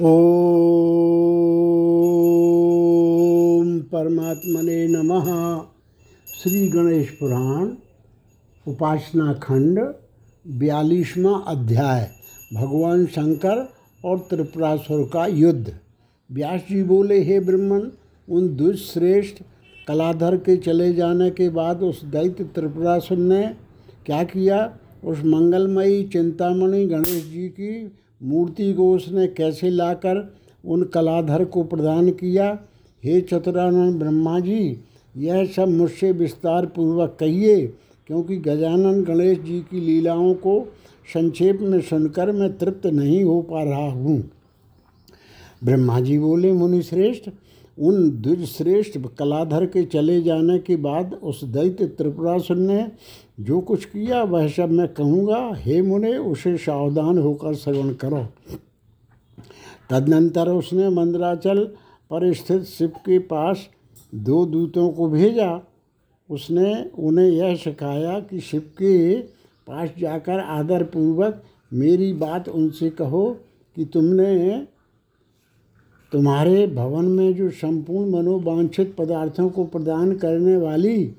ओम परमात्मने नमः। श्री गणेश पुराण, उपासना खंड, बयालीसवां अध्याय, भगवान शंकर और त्रिपुरासुर का युद्ध। व्यास जी बोले, हे ब्रह्मन, उन दुष्श्रेष्ठ कलाधर के चले जाने के बाद उस दैत्य त्रिपुरासुर ने क्या किया? उस मंगलमयी चिंतामणि गणेश जी की मूर्ति को उसने कैसे लाकर उन कलाधर को प्रदान किया? हे चतुरानंद ब्रह्मा जी, यह सब मुझसे विस्तार पूर्वक कहिए, क्योंकि गजानन गणेश जी की लीलाओं को संक्षेप में सुनकर मैं तृप्त नहीं हो पा रहा हूँ। ब्रह्मा जी बोले मुनि श्रेष्ठ उन दुर्श्रेष्ठ कलाधर के चले जाने के बाद उस दैत्य त्रिपुरासुर ने जो कुछ किया, वह सब मैं कहूँगा, हे मुने, उसे सावधान होकर श्रवण करो। तदनंतर उसने मंदराचल पर स्थित शिव के पास दो दूतों को भेजा। उसने उन्हें यह सिखाया कि शिव के पास जाकर आदरपूर्वक मेरी बात उनसे कहो कि तुमने तुम्हारे भवन में जो संपूर्ण मनोवांछित पदार्थों को प्रदान करने वाली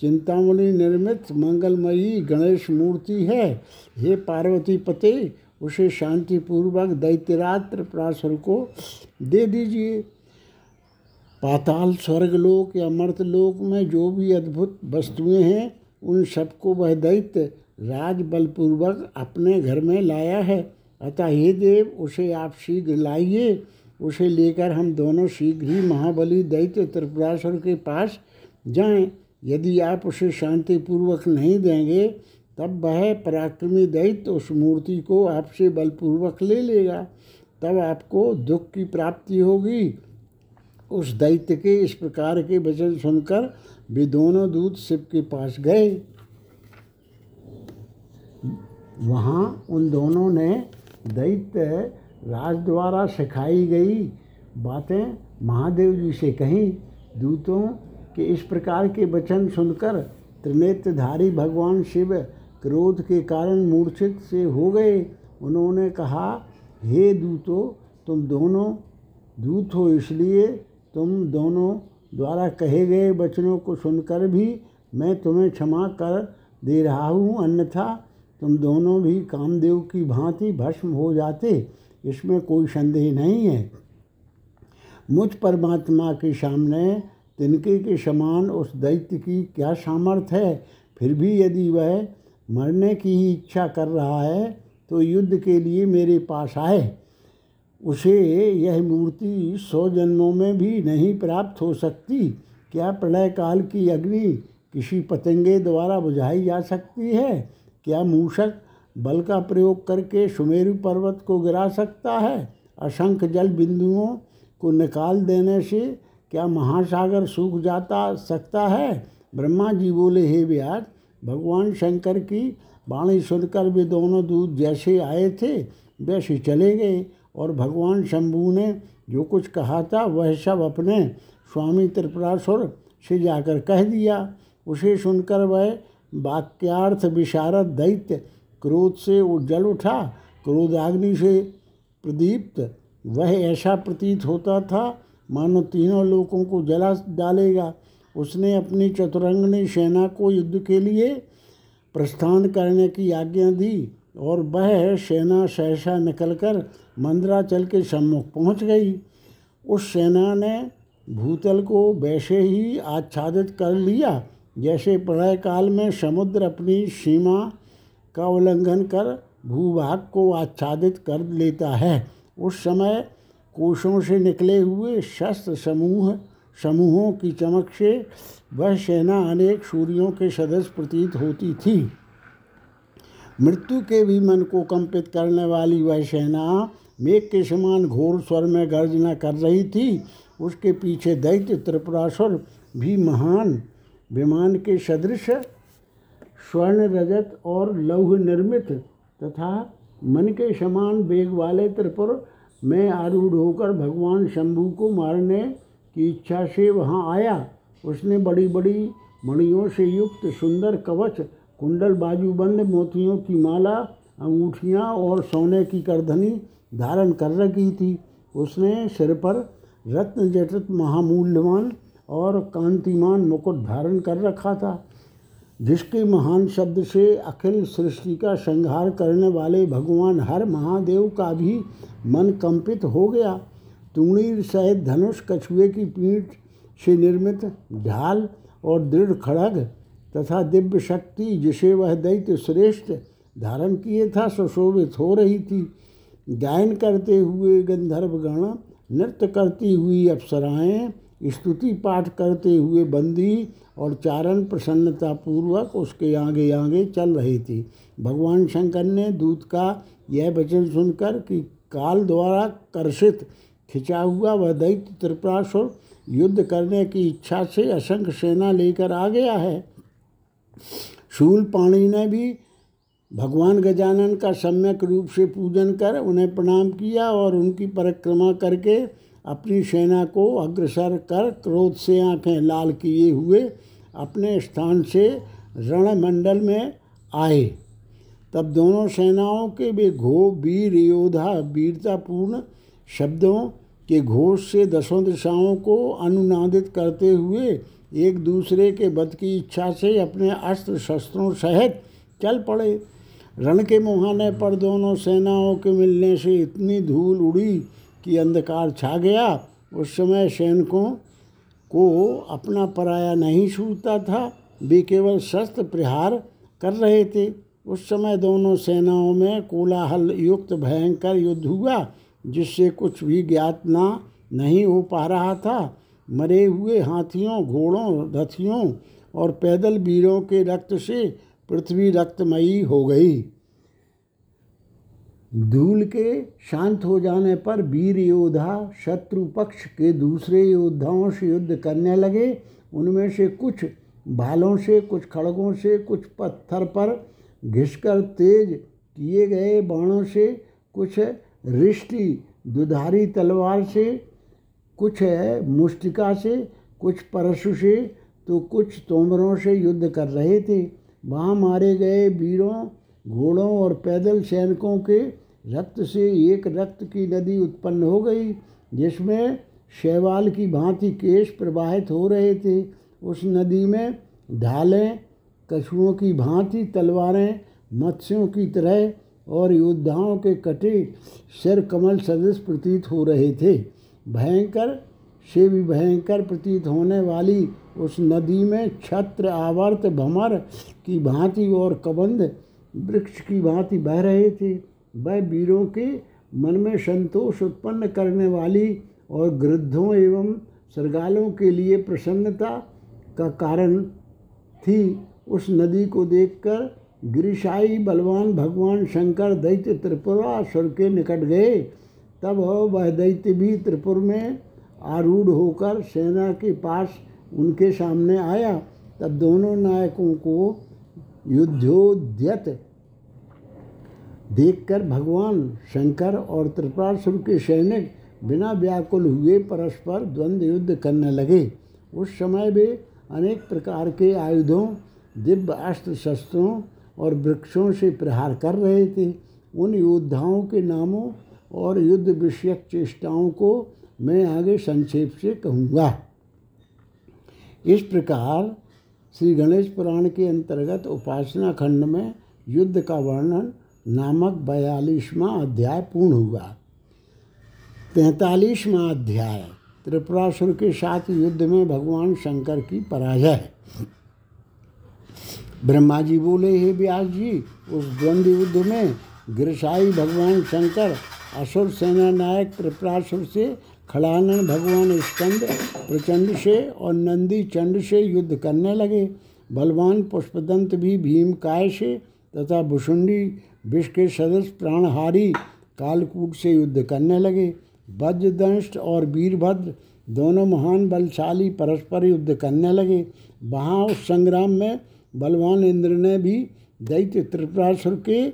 चिंतामणि निर्मित मंगलमयी गणेश मूर्ति है। हे पार्वती पते, उसे शांतिपूर्वक दैत्यराज त्रिपुरासुर को दे दीजिए। पाताल स्वर्गलोक या मर्तलोक में जो भी अद्भुत वस्तुएँ हैं, उन सबको वह दैत्य राज बलपूर्वक अपने घर में लाया है। अतः हे देव, उसे आप शीघ्र लाइए। उसे लेकर हम दोनों शीघ्र ही महाबली दैत्य त्रिपुरासुर के पास जाएँ। यदि आप उसे शांतिपूर्वक नहीं देंगे, तब वह पराक्रमी दैत्य उस मूर्ति को आपसे बलपूर्वक ले लेगा। तब आपको दुख की प्राप्ति होगी। उस दैत्य के इस प्रकार के वचन सुनकर वे दोनों दूत शिव के पास गए। वहाँ उन दोनों ने दैत्य राज द्वारा सिखाई गई बातें महादेव जी से कहीं। दूतों के इस प्रकार के वचन सुनकर त्रिनेत्रधारी भगवान शिव क्रोध के कारण मूर्छित से हो गए। उन्होंने कहा, हे दूतो, तुम दोनों दूत हो, इसलिए तुम दोनों द्वारा कहे गए वचनों को सुनकर भी मैं तुम्हें क्षमा कर दे रहा हूँ। अन्यथा तुम दोनों भी कामदेव की भांति भस्म हो जाते। इसमें कोई संदेह नहीं है। मुझ परमात्मा के सामने तिनके के समान उस दैत्य की क्या सामर्थ्य है? फिर भी यदि वह मरने की ही इच्छा कर रहा है तो युद्ध के लिए मेरे पास आए। उसे यह मूर्ति सौ जन्मों में भी नहीं प्राप्त हो सकती। क्या प्रलय काल की अग्नि किसी पतंगे द्वारा बुझाई जा सकती है? क्या मूषक बल का प्रयोग करके सुमेरु पर्वत को गिरा सकता है? असंख्य जल बिंदुओं को निकाल देने से क्या महासागर सूख जाता सकता है? ब्रह्मा जी बोले, हे व्यास, भगवान शंकर की वाणी सुनकर वे दोनों दूध जैसे आए थे, वैसे चले गए और भगवान शंभू ने जो कुछ कहा था, वह सब अपने स्वामी त्रिपुरासुर से जाकर कह दिया। उसे सुनकर वह वाक्यार्थ विशारद दैत्य क्रोध से जल उठा। क्रोधाग्नि से प्रदीप्त। वह ऐसा प्रतीत होता था मानो तीनों लोगों को जला डालेगा। उसने अपनी चतुरंगनी सेना को युद्ध के लिए प्रस्थान करने की आज्ञा दी और वह सेना सहसा निकलकर मंदराचल के सम्मुख पहुँच गई। उस सेना ने भूतल को वैसे ही आच्छादित कर लिया, जैसे प्रलय काल में समुद्र अपनी सीमा का उल्लंघन कर भूभाग को आच्छादित कर लेता है। उस समय कोशों से निकले हुए शस्त्र समूह, समूहों की चमक से वह सेना अनेक सूर्यों के सदस्य प्रतीत होती थी। मृत्यु के भी मन को कंपित करने वाली वह सेना मेघ के समान घोर स्वर में गर्जना कर रही थी। उसके पीछे दैत्य त्रिपुरासुर भी महान, विमान के सदृश स्वर्ण रजत और लौह निर्मित तथा मन के समान वेग वाले त्रिपुर में आरूढ़ होकर भगवान शंभू को मारने की इच्छा से वहाँ आया। उसने बड़ी बड़ी मणियों से युक्त सुंदर कवच, कुंडल बाजूबंद मोतियों की माला, अंगूठियाँ और सोने की करधनी धारण कर रखी थी। उसने सिर पर रत्न जटित महामूल्यवान और कांतिमान मुकुट धारण कर रखा था। जिसके महान शब्द से अखिल सृष्टि का संहार करने वाले भगवान हर महादेव का भी मन कंपित हो गया। तुंगीर सहित धनुष कछुए की पीठ से निर्मित ढाल और दृढ़ खड़ग तथा दिव्य शक्ति जिसे वह दैत्य श्रेष्ठ धारण किए था, सुशोभित हो रही थी। गायन करते हुए गंधर्वगण, नृत्य करती हुई अप्सराएँ स्तुति पाठ करते हुए बंदी और चारण प्रसन्नतापूर्वक उसके आगे आगे चल रही थी। भगवान शंकर ने दूत का यह वचन सुनकर कि काल द्वारा कर्षित खिंचा हुआ वह दैत्य त्रिपुरासुर युद्ध करने की इच्छा से असंख्य सेना लेकर आ गया है। शूल पाणी ने भी भगवान गजानन का सम्यक रूप से पूजन कर उन्हें प्रणाम किया और उनकी परिक्रमा करके अपनी सेना को अग्रसर कर क्रोध से आँखें लाल किए हुए अपने स्थान से रणमंडल में आए। तब दोनों सेनाओं के वे घो वीर, योद्धा, वीरतापूर्ण शब्दों के घोष से दसों दिशाओं को अनुनादित करते हुए एक दूसरे के वध की इच्छा से अपने अस्त्र शस्त्रों सहित चल पड़े। रण के मुहाने पर दोनों सेनाओं के मिलने से इतनी धूल उड़ी कि अंधकार छा गया, उस समय सैनिकों को अपना पराया नहीं छूटता था। वे केवल शस्त्र प्रहार कर रहे थे। उस समय दोनों सेनाओं में कोलाहल युक्त भयंकर युद्ध हुआ, जिससे कुछ भी ज्ञात ना, नहीं हो पा रहा था। मरे हुए हाथियों, घोड़ों, रथियों और पैदल वीरों के रक्त से पृथ्वी रक्तमयी हो गई। धूल के शांत हो जाने पर वीर योद्धा शत्रु पक्ष के दूसरे योद्धाओं से युद्ध करने लगे। उनमें से कुछ भालों से, कुछ खड़गों से, कुछ पत्थर पर घिसकर तेज किए गए बाणों से, कुछ रिष्टि दुधारी तलवार से, कुछ है मुष्टिका से, कुछ परशु से तो कुछ तोमरों से युद्ध कर रहे थे। वहाँ मारे गए वीरों, घोड़ों और पैदल सैनिकों के रक्त से एक रक्त की नदी उत्पन्न हो गई, जिसमें शैवाल की भांति केश प्रवाहित हो रहे थे। उस नदी में ढालें, कछुओं की भांति तलवारें, मत्स्यों की तरह और योद्धाओं के कटे सिर कमल सदृश प्रतीत हो रहे थे। भयंकर, से भी भयंकर प्रतीत होने वाली उस नदी में छत्र आवर्त भमर की भांति और कबंध वृक्ष की भांति बह रहे थे। वह वीरों के मन में संतोष उत्पन्न करने वाली और गृद्धों एवं सरगालों के लिए प्रसन्नता का कारण थी। उस नदी को देखकर गिरिशाई बलवान भगवान शंकर दैत्य त्रिपुरासुर के निकट गए। तब वह दैत्य भी त्रिपुर में आरूढ़ होकर सेना के पास उनके सामने आया। तब दोनों नायकों को युद्धोद्यत देखकर भगवान शंकर और त्रिपुरासुर के सैनिक बिना व्याकुल हुए परस्पर द्वंद्व युद्ध करने लगे। उस समय वे अनेक प्रकार के आयुधों, दिव्य अस्त्र शस्त्रों और वृक्षों से प्रहार कर रहे थे। उन योद्धाओं के नामों और युद्ध विषयक चेष्टाओं को मैं आगे संक्षेप से कहूँगा। इस प्रकार श्री गणेश पुराण के अंतर्गत उपासना खंड में युद्ध का वर्णन नामक बयालीसवां अध्याय पूर्ण हुआ तैतालीसवां अध्याय, त्रिपुरासुर के साथ युद्ध में भगवान शंकर की पराजय। ब्रह्मा जी बोले, हे व्यास जी, उस द्वंद्व युद्ध में गिरसाई भगवान शंकर, असुर सेना नायक त्रिपुरासुर से खड़ानन भगवान स्कंद, प्रचंड से और नंदी चंड से युद्ध करने लगे। बलवान पुष्पदंत भी भीमकाय से तथा भुषुंडी विष के सदस्य प्राणहारी कालकूट से युद्ध करने लगे। वज्रदंष्ट और वीरभद्र दोनों महान बलशाली परस्पर युद्ध करने लगे। वहाँ उस संग्राम में बलवान इंद्र ने भी दैत्य त्रिपुरासुर के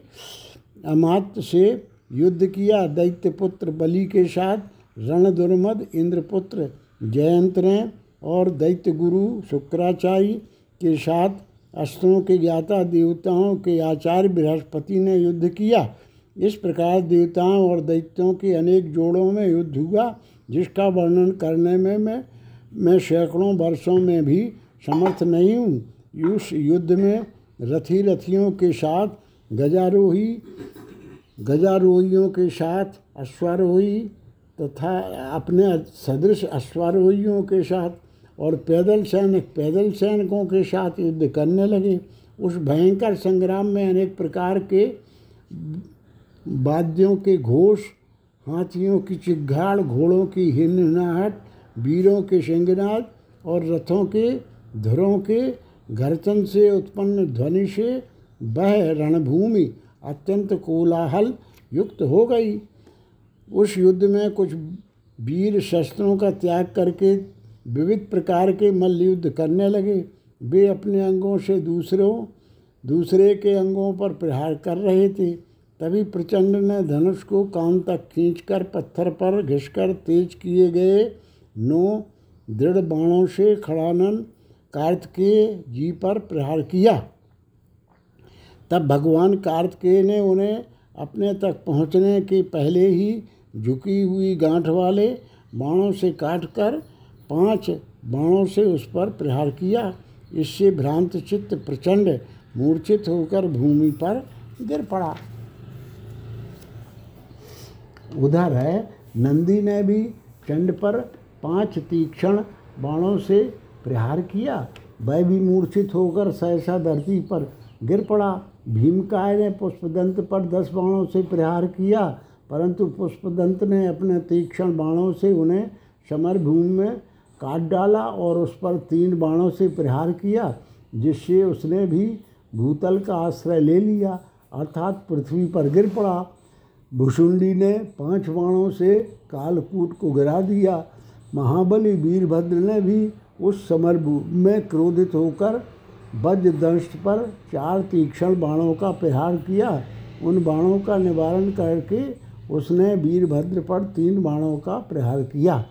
अमात्य से युद्ध किया। दैत्य पुत्र बलि के साथ रण रणदुर्मद इंद्रपुत्र जयंत ने और दैत्य गुरु शुक्राचार्य के साथ अस्त्रों के ज्ञाता देवताओं के आचार्य बृहस्पति ने युद्ध किया। इस प्रकार देवताओं और दैत्यों के अनेक जोड़ों में युद्ध हुआ, जिसका वर्णन करने में मैं मैं सैकड़ों वर्षों में भी समर्थ नहीं हूँ। उस युद्ध में रथी रथियों के साथ गजारोही, गजारोहियों के साथ अश्वारोही तथा अपने सदृश अश्वारोहियों के साथ और पैदल सैनिक पैदल सैनिकों के साथ युद्ध करने लगे। उस भयंकर संग्राम में अनेक प्रकार के वाद्यों के घोष, हाथियों की चिघाड़, घोड़ों की हिन्नाहट वीरों के सिंगनाद और रथों के धुरों के गर्जन से उत्पन्न ध्वनि से वह रणभूमि अत्यंत कोलाहल युक्त हो गई। उस युद्ध में कुछ वीर शस्त्रों का त्याग करके विविध प्रकार के मल्ल युद्ध करने लगे। वे अपने अंगों से दूसरों, दूसरे के अंगों पर प्रहार कर रहे थे। तभी प्रचंड ने धनुष को कान तक खींचकर पत्थर पर घिसकर तेज किए गए नौ दृढ़ बाणों से खड़ानन कार्तिकेय जी पर प्रहार किया। तब भगवान कार्तिकेय ने उन्हें अपने तक पहुँचने के पहले ही झुकी हुई गांठ वाले बाणों से काटकर पाँच बाणों से उस पर प्रहार किया। इससे भ्रांत चित्त प्रचंड मूर्छित होकर भूमि पर गिर पड़ा। उधर है, नंदी ने भी चंड पर पाँच तीक्ष्ण बाणों से प्रहार किया। वह भी मूर्छित होकर सहसा धरती पर गिर पड़ा। भीमकाय ने पुष्पदंत पर दस बाणों से प्रहार किया, परंतु पुष्पदंत ने अपने तीक्ष्ण बाणों से उन्हें समर भूमि में काट डाला और उस पर तीन बाणों से प्रहार किया, जिससे उसने भी भूतल का आश्रय ले लिया, अर्थात पृथ्वी पर गिर पड़ा। भुषुंडी ने पाँच बाणों से कालकूट को गिरा दिया। महाबली वीरभद्र ने भी उस समर में क्रोधित होकर वज्रदंश पर चार तीक्ष्ण बाणों का प्रहार किया। उन बाणों का निवारण करके उसने वीरभद्र पर तीन बाणों का प्रहार किया।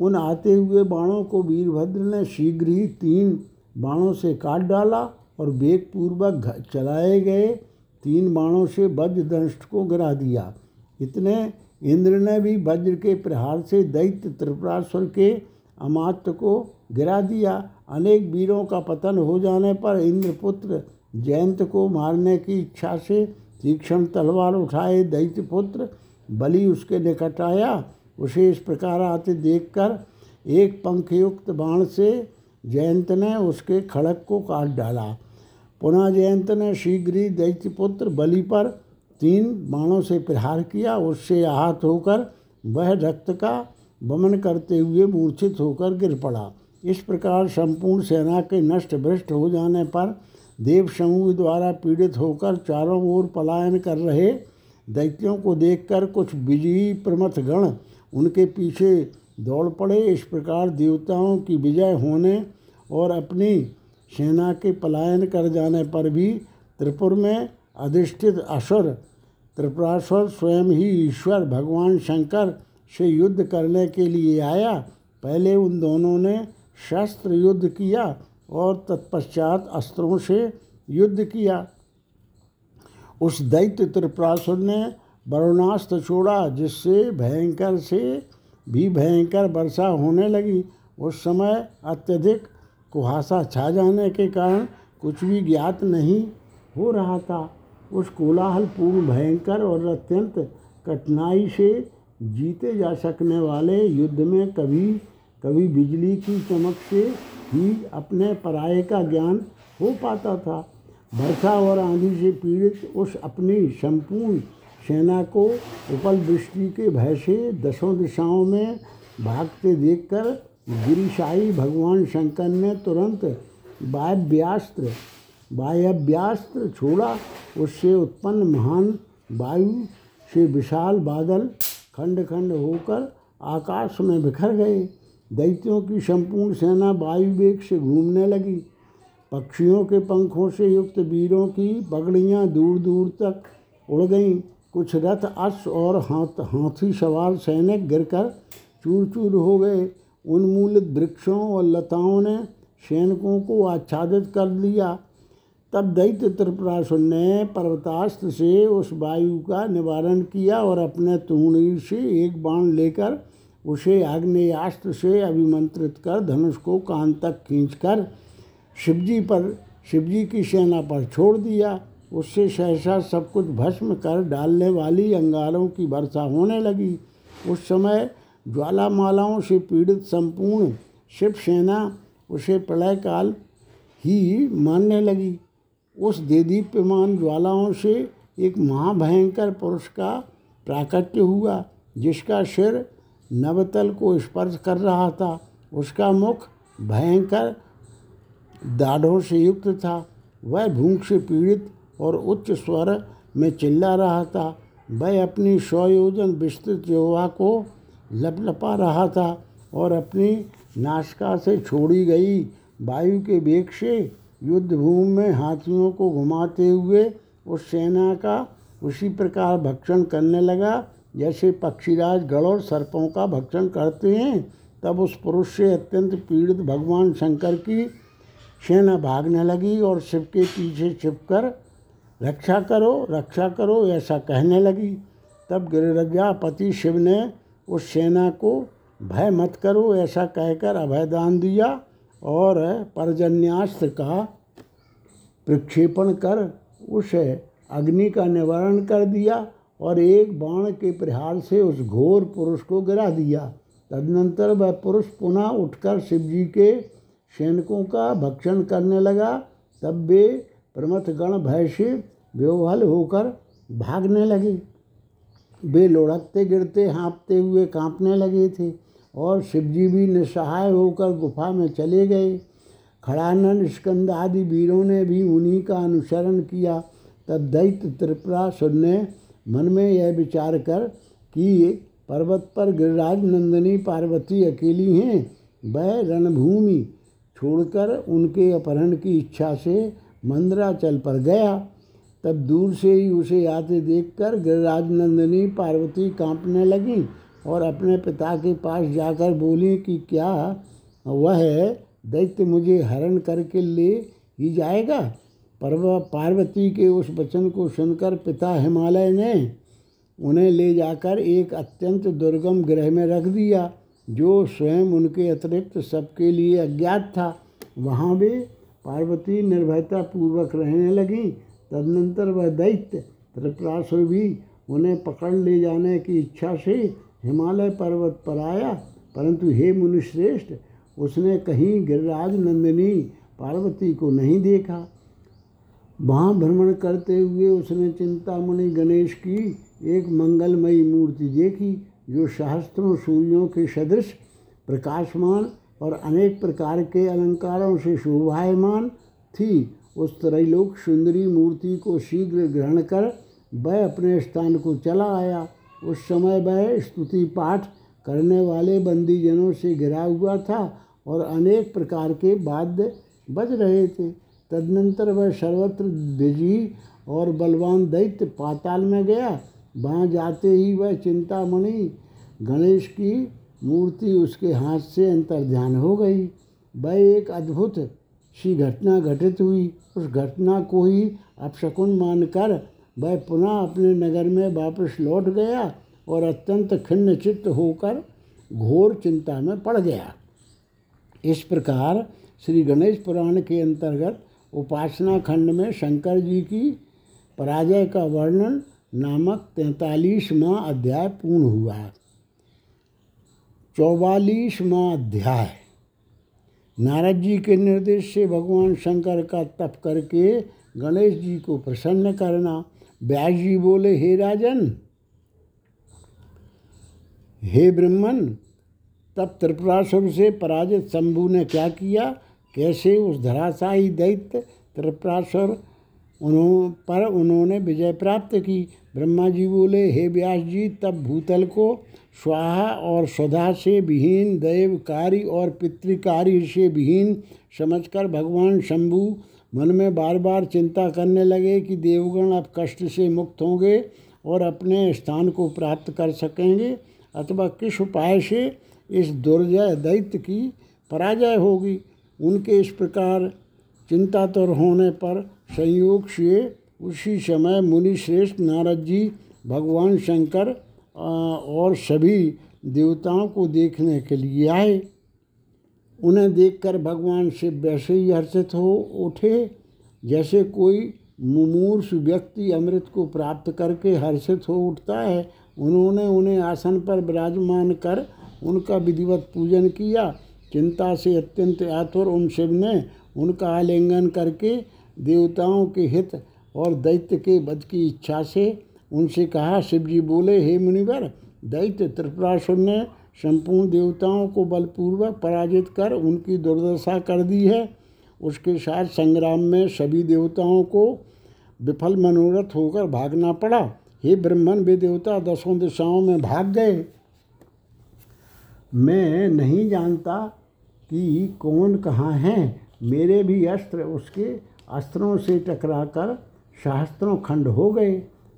उन आते हुए बाणों को वीरभद्र ने शीघ्र ही तीन बाणों से काट डाला और वेगपूर्वक चलाए गए। तीन बाणों से वज्र दंष्ट को गिरा दिया। इतने इंद्र ने भी वज्र के प्रहार से दैत्य त्रिपुरासुर के अमात्य को गिरा दिया। अनेक वीरों का पतन हो जाने पर इंद्रपुत्र जयंत को मारने की इच्छा से तीक्ष्ण तलवार उठाए। दैत्य पुत्र बलि उसके निकट आया। उसे इस प्रकार आते देखकर एक पंखयुक्त बाण से जयंत ने उसके खड़क को काट डाला। पुनः जयंत ने शीघ्र ही दैत्यपुत्र बलि पर तीन बाणों से प्रहार किया। उससे आहत होकर वह रक्त का वमन करते हुए मूर्छित होकर गिर पड़ा। इस प्रकार संपूर्ण सेना के नष्ट भ्रष्ट हो जाने पर देव समूह द्वारा पीड़ित होकर चारों ओर पलायन कर रहे दैत्यों को देखकर कुछ विजयी प्रमथ गण उनके पीछे दौड़ पड़े। इस प्रकार देवताओं की विजय होने और अपनी सेना के पलायन कर जाने पर भी त्रिपुर में अधिष्ठित असुर, त्रिपुरासुर स्वयं ही ईश्वर भगवान शंकर से युद्ध करने के लिए आया। पहले उन दोनों ने शस्त्र युद्ध किया और तत्पश्चात अस्त्रों से युद्ध किया। उस दैत्य त्रिपुरासुर ने वरुणास्त्र छोड़ा जिससे भयंकर से भी भयंकर वर्षा होने लगी। उस समय अत्यधिक कुहासा छा जाने के कारण कुछ भी ज्ञात नहीं हो रहा था। उस कोलाहलपूर्ण, भयंकर और अत्यंत कठिनाई से जीते जा सकने वाले युद्ध में कभी कभी बिजली की चमक से ही अपने पराये का ज्ञान हो पाता था। वर्षा और आंधी से पीड़ित उस अपनी संपूर्ण सेना को उपल दृष्टि के भय से दसों दिशाओं में भागते देखकर गिरिशाही भगवान शंकर ने तुरंत वायव्यास्त्र वायव्यास्त्र छोड़ा। उससे उत्पन्न महान वायु से विशाल बादल खंड खंड होकर आकाश में बिखर गए। दैत्यों की संपूर्ण सेना वायु वेग से घूमने लगी। पक्षियों के पंखों से युक्त वीरों की पगड़ियाँ दूर दूर तक उड़ गईं। कुछ रथ अश्व और हाथ, हाथी सवार सैनिक गिरकर चूर चूर हो गए। उन्मूलित वृक्षों और लताओं ने सैनिकों को आच्छादित कर लिया। तब दैत्य त्रिपुरासुर ने पर्वतास्त्र से उस वायु का निवारण किया और अपने तूणी से एक बाण लेकर उसे आग्नेयास्त्र से अभिमंत्रित कर धनुष को कान तक खींचकर शिवजी पर, शिवजी की सेना पर छोड़ दिया। उससे सहसा सब कुछ भस्म कर डालने वाली अंगारों की वर्षा होने लगी। उस समय ज्वालामालाओं से पीड़ित संपूर्ण शिव सेना उसे प्रलय काल ही मानने लगी। उस देदीप्यमान ज्वालाओं से एक महाभयंकर पुरुष का प्राकट्य हुआ, जिसका सिर नवतल को स्पर्श कर रहा था। उसका मुख भयंकर दाढ़ों से युक्त था। वह भूख से पीड़ित और उच्च स्वर में चिल्ला रहा था। वह अपनी स्वयोजन विस्तृत योवा को लपलपा रहा था और अपनी नासिका से छोड़ी गई वायु के वेग से युद्ध भूमि में हाथियों को घुमाते हुए उस सेना का उसी प्रकार भक्षण करने लगा, जैसे पक्षीराज गढ़ और सर्पों का भक्षण करते हैं। तब उस पुरुष से अत्यंत पीड़ित भगवान शंकर की सेना भागने लगी और शिव के पीछे छिपकर रक्षा करो रक्षा करो, ऐसा कहने लगी। तब गिरिराजापति शिव ने उस सेना को, भय मत करो, ऐसा कहकर अभयदान दिया और परजन्यास्त्र का प्रक्षेपण कर उस अग्नि का निवारण कर दिया और एक बाण के प्रहार से उस घोर पुरुष को गिरा दिया। तदनंतर वह पुरुष पुनः उठकर शिवजी के सैनिकों का भक्षण करने लगा। तब वे प्रमथ गण भय से बेवहल होकर भागने लगे। वे लुढ़कते गिरते हाँपते हुए कांपने लगे थे और शिवजी भी निसहाय होकर गुफा में चले गए। खड़ानंद स्कंद आदि वीरों ने भी उन्हीं का अनुसरण किया। तब दैत्य त्रिपुरासुर ने मन में यह विचार कर कि पर्वत पर गिरिराज नंदिनी पार्वती अकेली हैं, वह रणभूमि छोड़कर उनके अपहरण की इच्छा से मंदराचल पर गया, तब दूर से ही उसे आते देखकर गिरिराज नंदिनी पार्वती कांपने लगी और अपने पिता के पास जाकर बोली कि क्या वह दैत्य मुझे हरण करके ले ही जाएगा? पर पार्वती के उस वचन को सुनकर पिता हिमालय ने उन्हें ले जाकर एक अत्यंत दुर्गम ग्रह में रख दिया, जो स्वयं उनके अतिरिक्त सबके लिए अज्ञात था। वहाँ भी पार्वती निर्भयता पूर्वक रहने लगी। तदनंतर वह दैत्य त्रिपुरासुर भी उन्हें पकड़ ले जाने की इच्छा से हिमालय पर्वत पर आया। परंतु हे मुनिश्रेष्ठ, उसने कहीं गिरिराज नंदिनी पार्वती को नहीं देखा। वहाँ भ्रमण करते हुए उसने चिंतामणि गणेश की एक मंगलमयी मूर्ति देखी, जो सहस्त्रों सूर्यों के सदृश प्रकाशमान और अनेक प्रकार के अलंकारों से शोभायमान थी। उस त्रैलोक सुंदरी मूर्ति को शीघ्र ग्रहण कर वह अपने स्थान को चला आया। उस समय वह स्तुति पाठ करने वाले बंदीजनों से घिरा हुआ था और अनेक प्रकार के वाद्य बज रहे थे। तदनंतर वह सर्वत्र विजयी और बलवान दैत्य पाताल में गया। वहाँ जाते ही वह चिंतामणि गणेश की मूर्ति उसके हाथ से अंतर्ध्यान हो गई। वह एक अद्भुत सी घटना घटित हुई। उस घटना को ही अपशकुन मानकर वह पुनः अपने नगर में वापस लौट गया और अत्यंत खिन्न चित्त होकर घोर चिंता में पड़ गया। इस प्रकार श्री गणेश पुराण के अंतर्गत उपासना खंड में शंकर जी की पराजय का वर्णन नामक तैतालीसवां अध्याय पूर्ण हुआ। चौवालीसवां अध्याय। नारद जी के निर्देश से भगवान शंकर का तप करके गणेश जी को प्रसन्न करना। व्यास जी बोले, हे राजन, हे ब्रह्मन, तब त्रिपुरासुर से पराजित शंभु ने क्या किया? कैसे उस धराशाही दैत्य त्रिपुरासुर उन्हों, पर उन्होंने विजय प्राप्त की। ब्रह्मा जी बोले, हे व्यास जी, तब भूतल को स्वाहा और स्वधा से विहीन दैव कार्य और पितृकार्य से विहीन समझकर भगवान शंभु मन में बार बार चिंता करने लगे कि देवगण अब कष्ट से मुक्त होंगे और अपने स्थान को प्राप्त कर सकेंगे। अथवा किस उपाय से इस दुर्जय दैत्य की पराजय होगी? उनके इस प्रकार चिंता तो होने पर संयोग से उसी समय मुनि श्रेष्ठ नारद जी, भगवान शंकर और सभी देवताओं को देखने के लिए आए। उन्हें देखकर भगवान शिव वैसे ही हर्षित हो उठे, जैसे कोई मुमूर्ष व्यक्ति अमृत को प्राप्त करके हर्षित हो उठता है। उन्होंने उन्हें आसन पर विराजमान कर उनका विधिवत पूजन किया। चिंता से अत्यंत आतुर उन शिव ने उनका आलिंगन करके देवताओं के हित और दैत्य के वध की इच्छा से उनसे कहा, शिवजी बोले, हे मुनिवर, दैत्य त्रिपुरासुर ने संपूर्ण देवताओं को बलपूर्वक पराजित कर उनकी दुर्दशा कर दी है। उसके साथ संग्राम में सभी देवताओं को विफल मनोरथ होकर भागना पड़ा। हे ब्रह्मन, वे देवता दसों दिशाओं में भाग गए। मैं नहीं जानता कि कौन कहाँ हैं। मेरे भी अस्त्र उसके अस्त्रों से टकराकर शास्त्रों खंड हो गए।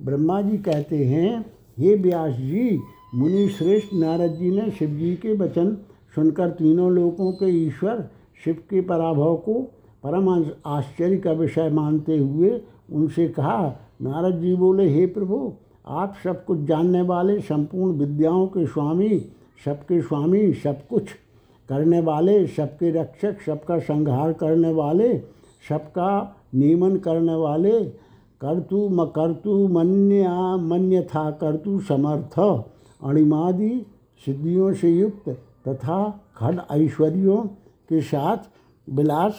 ब्रह्मा जी कहते हैं, हे व्यास जी मुनि श्रेष्ठ नारद जी ने शिव जी के वचन सुनकर तीनों लोकों के ईश्वर शिव के पराभव को परम आश्चर्य का विषय मानते हुए उनसे कहा, नारद जी बोले, हे प्रभु, आप सब कुछ जानने वाले, संपूर्ण विद्याओं के स्वामी, सबके स्वामी, सब कुछ करने वाले, सबके रक्षक, सबका संहार करने वाले सबका नियमन करने वाले, कर्तु म कर्तु मन्या मन्य था कर्तु समर्थ, अणिमादि सिद्धियों से युक्त तथा खड ऐश्वर्यों के साथ विलास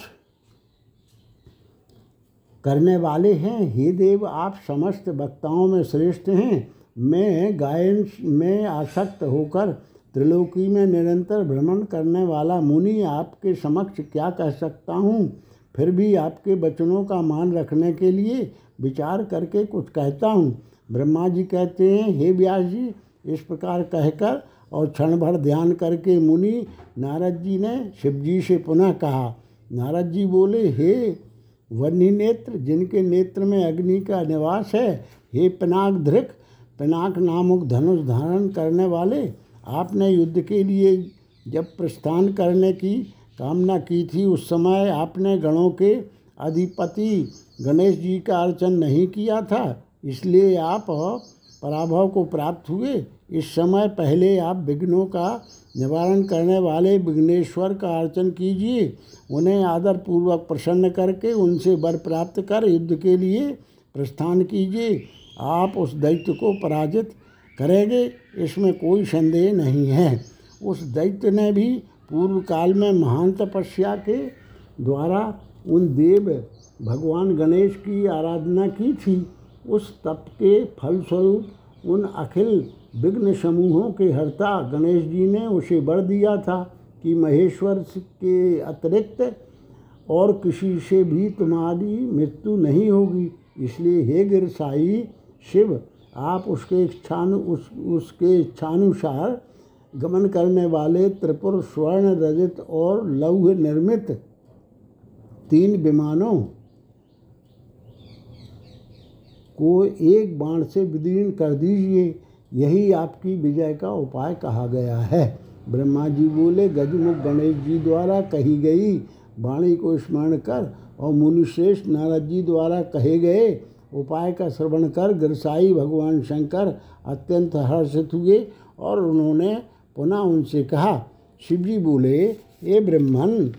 करने वाले हैं। हे देव, आप समस्त वक्ताओं में श्रेष्ठ हैं। मैं गायन, में आसक्त होकर त्रिलोकी में निरंतर भ्रमण करने वाला मुनि आपके समक्ष क्या कह सकता हूँ? फिर भी आपके वचनों का मान रखने के लिए विचार करके कुछ कहता हूँ। ब्रह्मा जी कहते हैं, हे व्यास जी, इस प्रकार कहकर और क्षण भर ध्यान करके मुनि नारद जी ने शिव जी से पुनः कहा। नारद जी बोले, हे वन्य नेत्र, जिनके नेत्र में अग्नि का निवास है, हे पिनाक धृक, पिनाक नामक धनुष धारण करने वाले, आपने युद्ध के लिए जब प्रस्थान करने की कामना की थी उस समय आपने गणों के अधिपति गणेश जी का अर्चन नहीं किया था, इसलिए आप पराभव को प्राप्त हुए। इस समय पहले आप विघ्नों का निवारण करने वाले विघ्नेश्वर का अर्चन कीजिए। उन्हें आदर पूर्वक प्रसन्न करके उनसे वर प्राप्त कर युद्ध के लिए प्रस्थान कीजिए। आप उस दैत्य को पराजित करेंगे, इसमें कोई संदेह नहीं है। उस दैत्य ने भी पूर्व काल में महान तपस्या के द्वारा उन देव भगवान गणेश की आराधना की थी। उस तप के फलस्वरूप उन अखिल विघ्न समूहों के हर्ता गणेश जी ने उसे वर दिया था कि महेश्वर के अतिरिक्त और किसी से भी तुम्हारी मृत्यु नहीं होगी। इसलिए हे गिरसाई शिव, आप उसके इच्छानु, उस, उसके इच्छानुसार गमन करने वाले त्रिपुर स्वर्ण रजत और लौह निर्मित तीन विमानों को एक बाण से विदीर्ण कर दीजिए। यही आपकी विजय का उपाय कहा गया है। ब्रह्मा जी बोले, गजमुख गणेश जी द्वारा कही गई वाणी को स्मरण कर और मुनिश्रेष्ठ नारद जी द्वारा कहे गए उपाय का श्रवण कर। गिरसाई भगवान शंकर अत्यंत हर्षित हुए और उन्होंने पुनः उनसे कहा शिव जी बोले ये ब्रह्मन,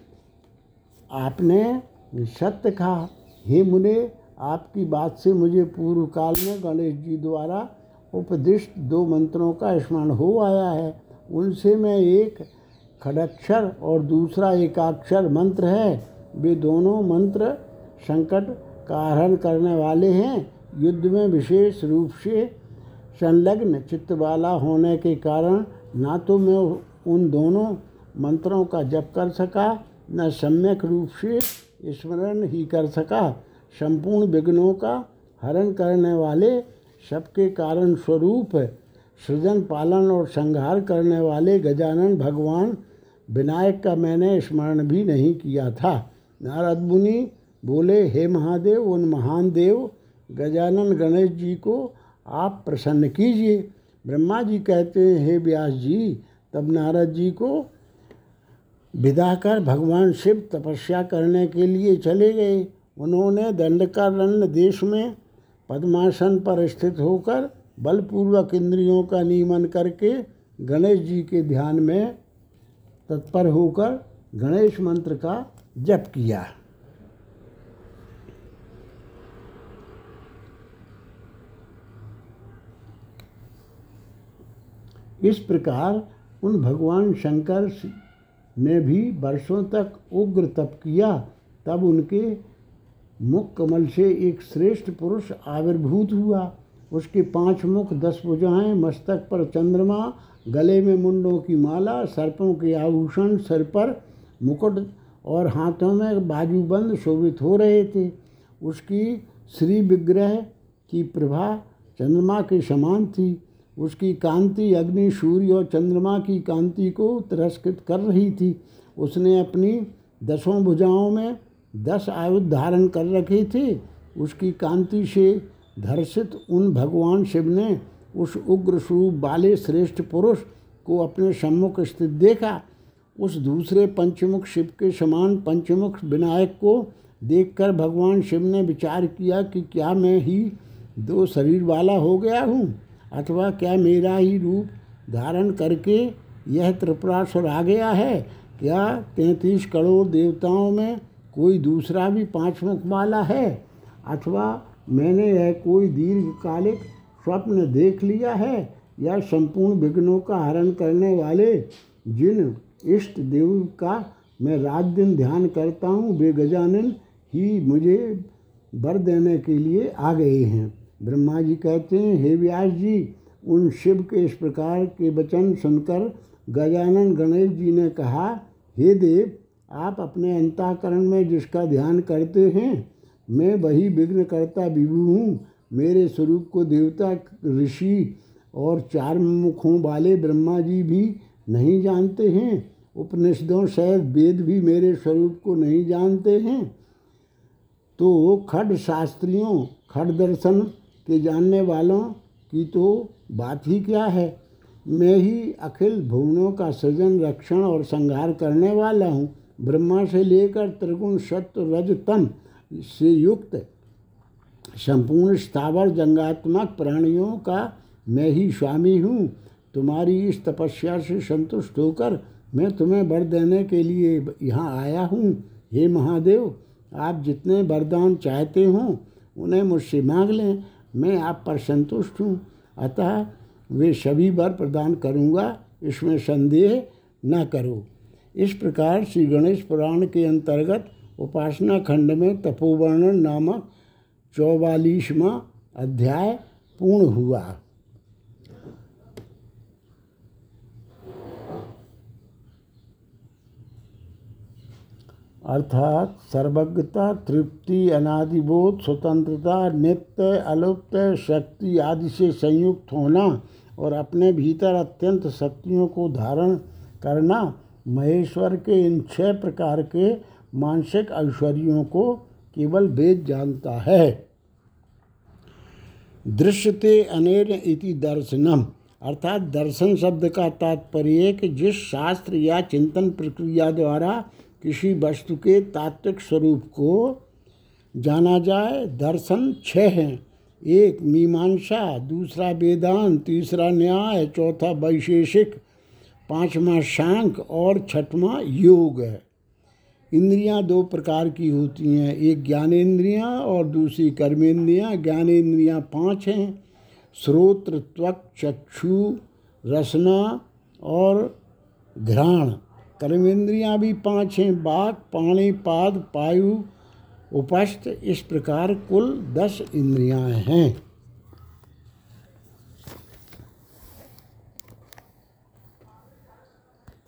आपने सत्य कहा। हे मुने, आपकी बात से मुझे पूर्व काल में गणेश जी द्वारा उपदिष्ट दो मंत्रों का स्मरण हो आया है। उनसे मैं एक खड़क्षर और दूसरा एकाक्षर मंत्र है। वे दोनों मंत्र संकट का हरण करने वाले हैं। युद्ध में विशेष रूप से संलग्न चित्त वाला होने के कारण ना तो मैं उन दोनों मंत्रों का जप कर सका, न सम्यक रूप से स्मरण ही कर सका। संपूर्ण विघ्नों का हरण करने वाले, सबके कारण स्वरूप सृजन पालन और संहार करने वाले गजानन भगवान, विनायक का मैंने स्मरण भी नहीं किया था। नारद मुनि बोले, हे महादेव, उन महान देव, गजानन गणेश जी को आप प्रसन्न कीजिए। ब्रह्मा जी कहते हैं, हे व्यास जी, तब नारद जी को विदा कर भगवान शिव तपस्या करने के लिए चले गए। उन्होंने दंडकारण्य देश में पद्मासन पर स्थित होकर बलपूर्वक इंद्रियों का नियमन करके गणेश जी के ध्यान में तत्पर होकर गणेश मंत्र का जप किया। इस प्रकार उन भगवान शंकर ने भी वर्षों तक उग्र तप किया, तब उनके मुख कमल से एक श्रेष्ठ पुरुष आविर्भूत हुआ। उसके पाँच मुख, दस भुजाएँ, मस्तक पर चंद्रमा, गले में मुंडों की माला, सर्पों के आभूषण, सर पर मुकुट और हाथों में बाजूबंद शोभित हो रहे थे। उसकी श्री विग्रह की प्रभा चंद्रमा के समान थी। उसकी कांति अग्नि, सूर्य और चंद्रमा की कांति को तिरस्कृत कर रही थी। उसने अपनी दसों भुजाओं में दस आयुध धारण कर रखे थे। उसकी कांति से धर्षित उन भगवान शिव ने उस उग्र स्वरूप वाले श्रेष्ठ पुरुष को अपने सम्मुख स्थित देखा। उस दूसरे पंचमुख शिव के समान पंचमुख विनायक को देखकर भगवान शिव ने विचार किया कि क्या मैं ही दो शरीर वाला हो गया हूँ? अथवा क्या मेरा ही रूप धारण करके यह त्रिपुरासुर आ गया है? क्या तैंतीस करोड़ देवताओं में कोई दूसरा भी पाँच मुख वाला है? अथवा मैंने यह कोई दीर्घकालिक स्वप्न देख लिया है? या संपूर्ण विघ्नों का हरण करने वाले जिन इष्ट देव का मैं रात दिन ध्यान करता हूँ, वे गजानन ही मुझे वर देने के लिए आ गए हैं। ब्रह्मा जी कहते हैं, हे व्यास जी, उन शिव के इस प्रकार के वचन सुनकर गजानन गणेश जी ने कहा, हे देव, आप अपने अंताकरण में जिसका ध्यान करते हैं, मैं वही विघ्न करता विभु हूँ। मेरे स्वरूप को देवता, ऋषि और चार मुखों वाले ब्रह्मा जी भी नहीं जानते हैं। उपनिषदों शायद वेद भी मेरे स्वरूप को नहीं जानते हैं। तो खड शास्त्रियों खड दर्शन के जानने वालों की तो बात ही क्या है? मैं ही अखिल भुवनों का सृजन, रक्षण और संहार करने वाला हूँ। ब्रह्मा से लेकर त्रिगुण सत्य, रज तम से युक्त संपूर्ण स्थावर जंगात्मक प्राणियों का मैं ही स्वामी हूँ। तुम्हारी इस तपस्या से संतुष्ट होकर मैं तुम्हें वर देने के लिए यहाँ आया हूँ। हे महादेव, आप जितने वरदान चाहते हों, उन्हें मुझसे मांग लें। मैं आप पर संतुष्ट हूँ। अतः वे सभी वर प्रदान करूँगा, इसमें संदेह न करो। इस प्रकार श्री गणेश पुराण के अंतर्गत उपासना खंड में तपोवर्णन नामक चौवालीसवा अध्याय पूर्ण हुआ। अर्थात सर्वज्ञता, तृप्ति, अनादिबोध, स्वतंत्रता, नित्य अलुप्त शक्ति आदि से संयुक्त होना और अपने भीतर अत्यंत शक्तियों को धारण करना महेश्वर के इन छह प्रकार के मानसिक ऐश्वर्यों को केवल वेद जानता है। दृश्यते अनेर इति दर्शनम। अर्थात दर्शन शब्द का तात्पर्य कि जिस शास्त्र या चिंतन प्रक्रिया द्वारा किसी वस्तु के तात्विक स्वरूप को जाना जाए, दर्शन छः हैं। एक, मीमांसा, दूसरा, वेदांत, तीसरा, न्याय, चौथा, वैशेषिक, पांचवा, शांक और छठवां, योग है। इंद्रियाँ दो प्रकार की होती हैं, एक ज्ञानेन्द्रियाँ और दूसरी कर्मेंद्रियाँ ज्ञानेन्द्रियाँ पाँच हैं श्रोत्र त्वक, चक्षु, रसना और घ्राण। कर्मेंद्रियाँ भी पाँच हैं बाक पाणी, पाद, पायु, उपस्थ, इस प्रकार कुल दस इंद्रियाँ हैं।